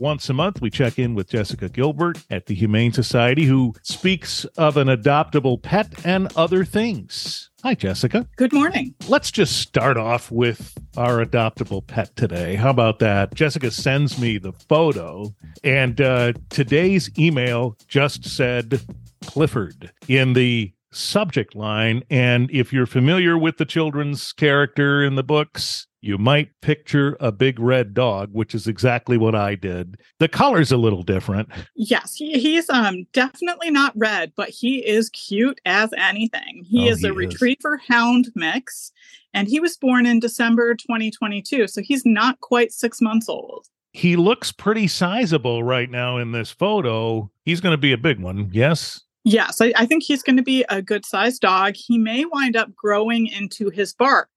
Once a month, we check in with Jessica Gilbert at the Humane Society, who speaks of an adoptable pet and other things. Hi, Jessica. Good morning. Let's just start off with our adoptable pet today. How about that? Jessica sends me the photo, and uh, today's email just said Clifford in the subject line. And if you're familiar with the children's character in the books, you might picture a big red dog, which is exactly what I did. The color's a little different. Yes, he, he's um definitely not red, but he is cute as anything. He Oh, is he a is. retriever hound mix, and he was born in December 2022, so he's not quite six months old. He looks pretty sizable right now in this photo. He's going to be a big one. Yes. Yes, I, I think he's going to be a good sized dog. He may wind up growing into his bark.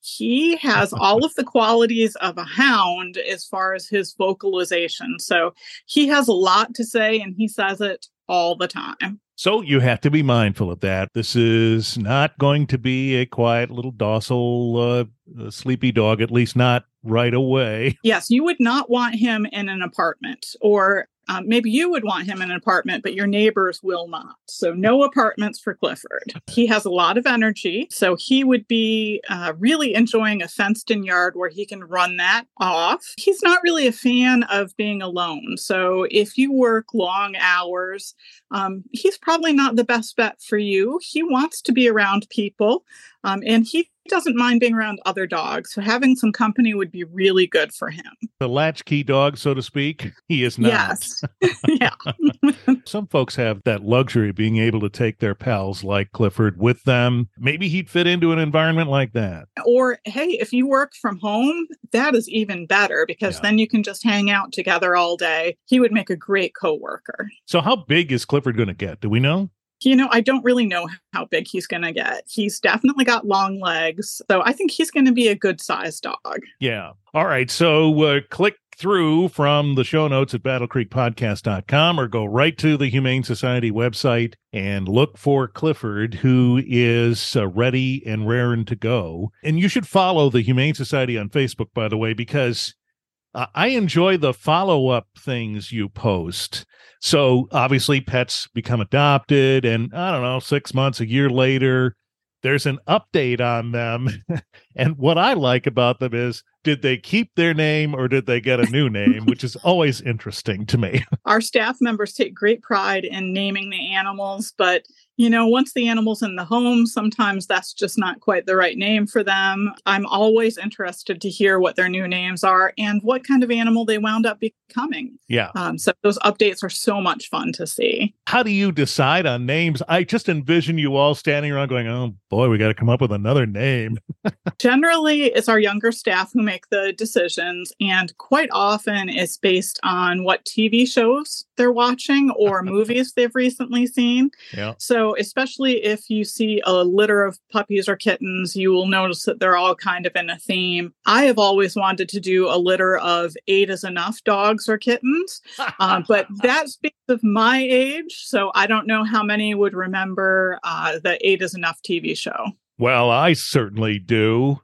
He has all of the qualities of a hound as far as his vocalization. So he has a lot to say and he says it all the time. So you have to be mindful of that. This is not going to be a quiet little docile, uh, uh, sleepy dog, at least not right away. Yes, you would not want him in an apartment, or um, maybe you would want him in an apartment, but your neighbors will not. So, no apartments for Clifford. He has a lot of energy. So, he would be uh, really enjoying a fenced in yard where he can run that off. He's not really a fan of being alone. So, if you work long hours, um, he's probably not the best bet for you. He wants to be around people. Um, and he doesn't mind being around other dogs. So having some company would be really good for him. The latchkey dog, so to speak, he is not. Yes. yeah. Some folks have that luxury of being able to take their pals like Clifford with them. Maybe he'd fit into an environment like that. Or, hey, if you work from home, that is even better because Yeah. then you can just hang out together all day. He would make a great coworker. So, how big is Clifford going to get? Do we know? You know, I don't really know how big he's going to get. He's definitely got long legs. So I think he's going to be a good sized dog. Yeah. All right. So uh, click through from the show notes at battlecreekpodcast.com or go right to the Humane Society website and look for Clifford, who is uh, ready and raring to go. And you should follow the Humane Society on Facebook, by the way, because I enjoy the follow up things you post. So obviously, pets become adopted, and I don't know, six months, a year later, there's an update on them. and what I like about them is did they keep their name or did they get a new name, which is always interesting to me. Our staff members take great pride in naming the animals, but you know, once the animal's in the home, sometimes that's just not quite the right name for them. I'm always interested to hear what their new names are and what kind of animal they wound up becoming. yeah. Um, so those updates are so much fun to see. How do you decide on names? I just envision you all standing around going, oh boy, we got to come up with another name. Generally, it's our younger staff who make the decisions, and quite often it's based on what TV shows they're watching or movies they've recently seen. Yeah. So, especially if you see a litter of puppies or kittens, you will notice that they're all kind of in a theme. I have always wanted to do a litter of eight is enough dogs or kittens, uh, but that speaks of my age. So, I don't know how many would remember uh, the eight is enough TV show. Well, I certainly do.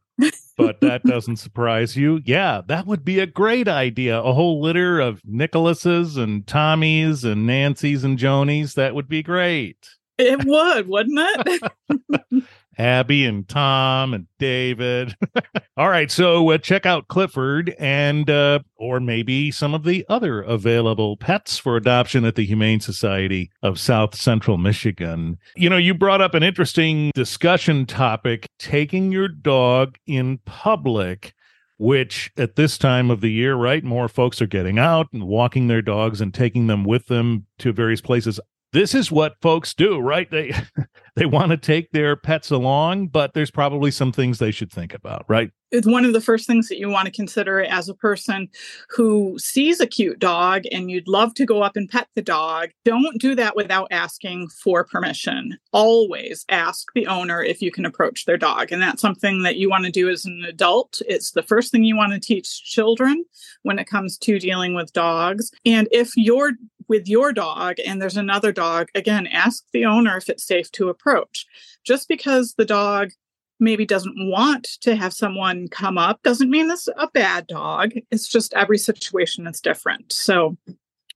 but that doesn't surprise you. Yeah, that would be a great idea. A whole litter of Nicholases and Tommies and Nancys and Jonies. That would be great. It would, wouldn't it? Abby and Tom and David. All right, so uh, check out Clifford and uh, or maybe some of the other available pets for adoption at the Humane Society of South Central Michigan. You know, you brought up an interesting discussion topic: taking your dog in public. Which at this time of the year, right, more folks are getting out and walking their dogs and taking them with them to various places. This is what folks do, right? They they want to take their pets along, but there's probably some things they should think about, right? it's one of the first things that you want to consider as a person who sees a cute dog and you'd love to go up and pet the dog. Don't do that without asking for permission. Always ask the owner if you can approach their dog. And that's something that you want to do as an adult. It's the first thing you want to teach children when it comes to dealing with dogs. And if you're with your dog and there's another dog, again, ask the owner if it's safe to approach. Just because the dog maybe doesn't want to have someone come up doesn't mean it's a bad dog. It's just every situation is different. So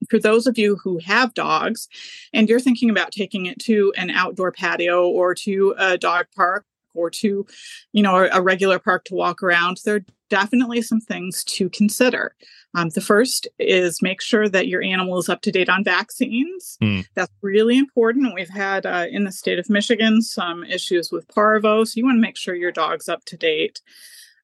for those of you who have dogs and you're thinking about taking it to an outdoor patio or to a dog park or to you know a, regular park to walk around there definitely some things to consider. Um, the first is make sure that your animal is up to date on vaccines. Mm. that's really important. We've had uh, in the state of michigan some issues with parvo so you want to make sure your dog's up to date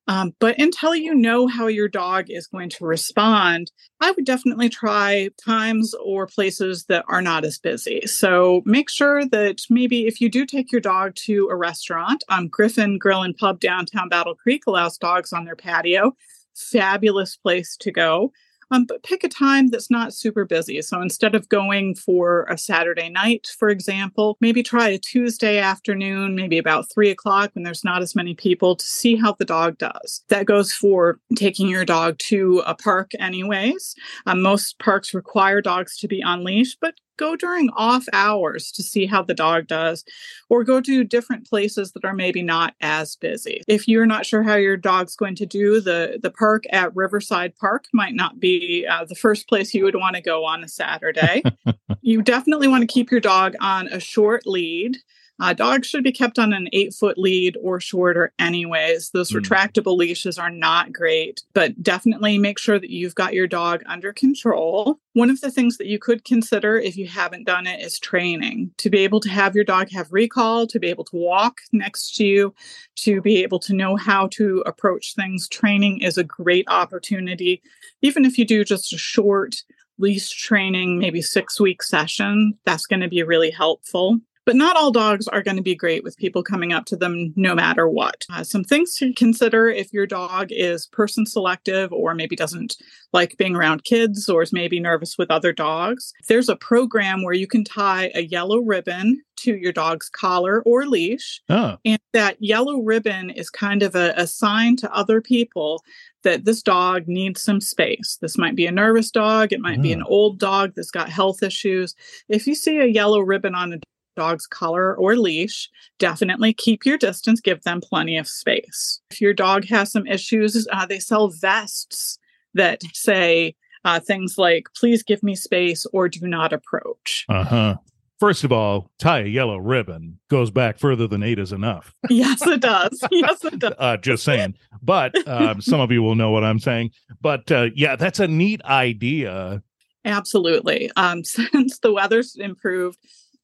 um, but until you know how your dog is going to respond, I would definitely try times or places that are not as busy. So make sure that maybe if you do take your dog to a restaurant, um, Griffin Grill and Pub downtown Battle Creek allows dogs on their patio. Fabulous place to go. Um, but pick a time that's not super busy. So instead of going for a Saturday night, for example, maybe try a Tuesday afternoon, maybe about three o'clock when there's not as many people to see how the dog does. That goes for taking your dog to a park, anyways. Um, most parks require dogs to be on leash, but go during off hours to see how the dog does, or go to different places that are maybe not as busy. If you're not sure how your dog's going to do, the, the park at Riverside Park might not be uh, the first place you would want to go on a Saturday. you definitely want to keep your dog on a short lead. Uh, dogs should be kept on an eight foot lead or shorter, anyways. Those mm. retractable leashes are not great, but definitely make sure that you've got your dog under control. One of the things that you could consider if you haven't done it is training to be able to have your dog have recall, to be able to walk next to you, to be able to know how to approach things. Training is a great opportunity. Even if you do just a short leash training, maybe six week session, that's going to be really helpful. But not all dogs are going to be great with people coming up to them no matter what. Uh, some things to consider if your dog is person selective or maybe doesn't like being around kids or is maybe nervous with other dogs. There's a program where you can tie a yellow ribbon to your dog's collar or leash. Oh. And that yellow ribbon is kind of a, a sign to other people that this dog needs some space. This might be a nervous dog, it might oh. be an old dog that's got health issues. If you see a yellow ribbon on a dog's collar or leash, definitely keep your distance, give them plenty of space. If your dog has some issues, uh, they sell vests that say uh, things like, please give me space or do not approach. Uh huh. First of all, tie a yellow ribbon goes back further than eight is enough. yes, it does. Yes, it does. uh, just saying. But um, some of you will know what I'm saying. But uh, yeah, that's a neat idea. Absolutely. Um, since the weather's improved,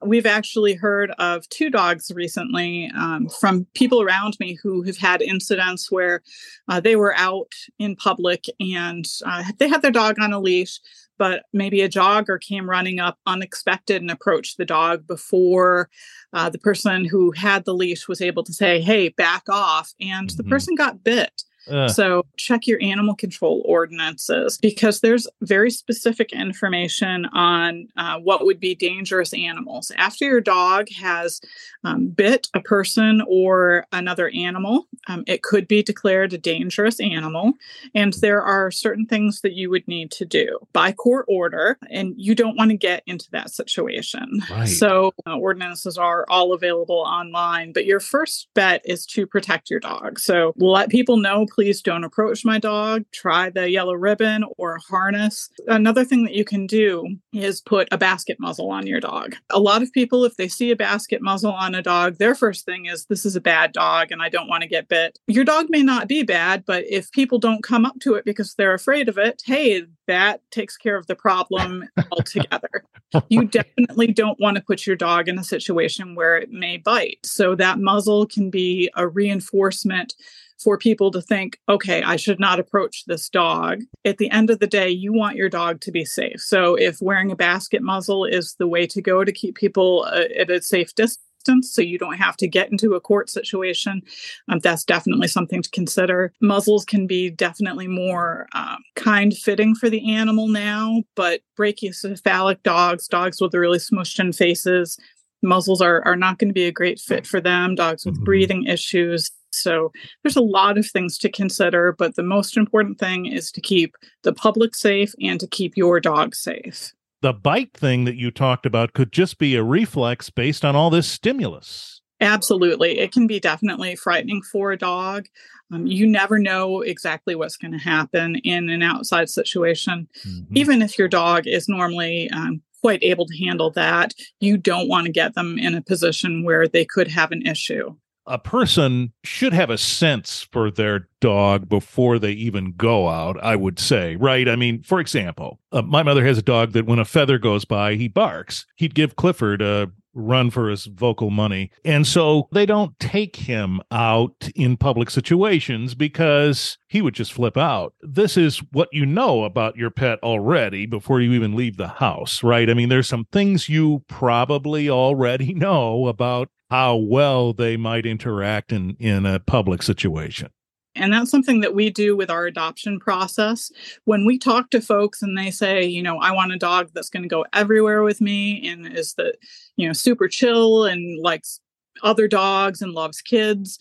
We've actually heard of two dogs recently um, from people around me who have had incidents where uh, they were out in public and uh, they had their dog on a leash, but maybe a jogger came running up unexpected and approached the dog before uh, the person who had the leash was able to say, Hey, back off. And mm-hmm. the person got bit. So check your animal control ordinances because there's very specific information on uh, what would be dangerous animals. After your dog has um, bit a person or another animal, um, it could be declared a dangerous animal. And there are certain things that you would need to do by court order, and you don't want to get into that situation. Right. So uh, ordinances are all available online, but your first bet is to protect your dog. So let people know please don't approach my dog. Try the yellow ribbon or harness. Another thing that you can do is put a basket muzzle on your dog. A lot of people, if they see a basket muzzle on a dog, their first thing is, This is a bad dog and I don't want to get bit. Your dog may not be bad, but if people don't come up to it because they're afraid of it, hey, that takes care of the problem altogether. you definitely don't want to put your dog in a situation where it may bite. So that muzzle can be a reinforcement for people to think, okay, I should not approach this dog. At the end of the day, you want your dog to be safe. So if wearing a basket muzzle is the way to go to keep people uh, at a safe distance, so you don't have to get into a court situation. Um, that's definitely something to consider. Muzzles can be definitely more um, kind fitting for the animal now, but brachycephalic dogs, dogs with really smushed in faces, muzzles are, are not going to be a great fit for them. Dogs with mm-hmm. breathing issues, so there's a lot of things to consider, but the most important thing is to keep the public safe and to keep your dog safe. The bite thing that you talked about could just be a reflex based on all this stimulus. Absolutely. It can be definitely frightening for a dog. Um, you never know exactly what's going to happen in an outside situation. Mm-hmm. Even if your dog is normally um, quite able to handle that, you don't want to get them in a position where they could have an issue. A person should have a sense for their dog before they even go out, I would say, right? I mean, for example, uh, my mother has a dog that when a feather goes by, he barks. He'd give Clifford a run for his vocal money. And so they don't take him out in public situations because he would just flip out. This is what you know about your pet already before you even leave the house, right? I mean, there's some things you probably already know about how well they might interact in in a public situation. And that's something that we do with our adoption process. When we talk to folks and they say, you know, I want a dog that's going to go everywhere with me and is the, you know, super chill and likes other dogs and loves kids,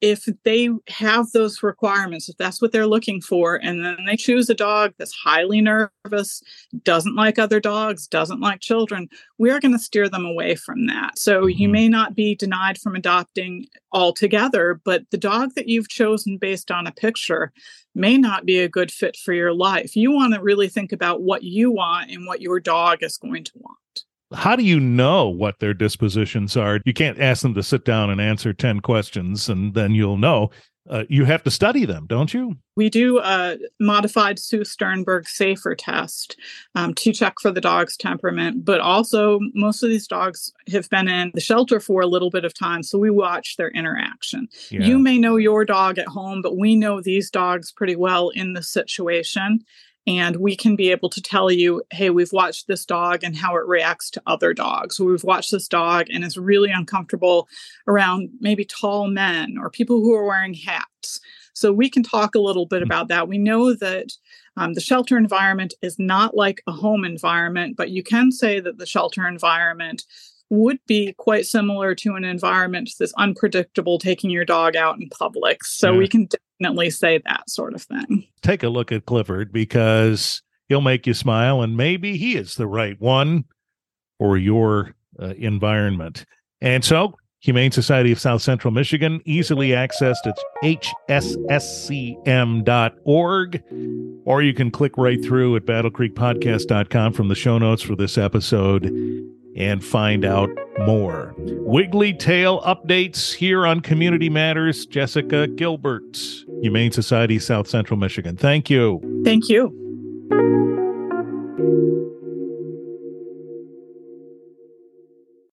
if they have those requirements, if that's what they're looking for, and then they choose a dog that's highly nervous, doesn't like other dogs, doesn't like children, we are going to steer them away from that. So you mm-hmm. may not be denied from adopting altogether, but the dog that you've chosen based on a picture may not be a good fit for your life. You want to really think about what you want and what your dog is going to want how do you know what their dispositions are? You can't ask them to sit down and answer 10 questions and then you'll know. Uh, you have to study them, don't you? We do a modified Sue Sternberg SAFER test um, to check for the dog's temperament, but also most of these dogs have been in the shelter for a little bit of time, so we watch their interaction. Yeah. You may know your dog at home, but we know these dogs pretty well in the situation and we can be able to tell you hey we've watched this dog and how it reacts to other dogs. We've watched this dog and is really uncomfortable around maybe tall men or people who are wearing hats. So we can talk a little bit about that. We know that um, the shelter environment is not like a home environment but you can say that the shelter environment would be quite similar to an environment that's unpredictable taking your dog out in public. So yeah. we can definitely say that sort of thing. Take a look at Clifford because he'll make you smile and maybe he is the right one for your uh, environment. And so, Humane Society of South Central Michigan, easily accessed at hsscm.org, or you can click right through at battlecreekpodcast.com from the show notes for this episode and find out more. Wiggly Tail updates here on Community Matters. Jessica Gilbert, Humane Society, South Central Michigan. Thank you. Thank you.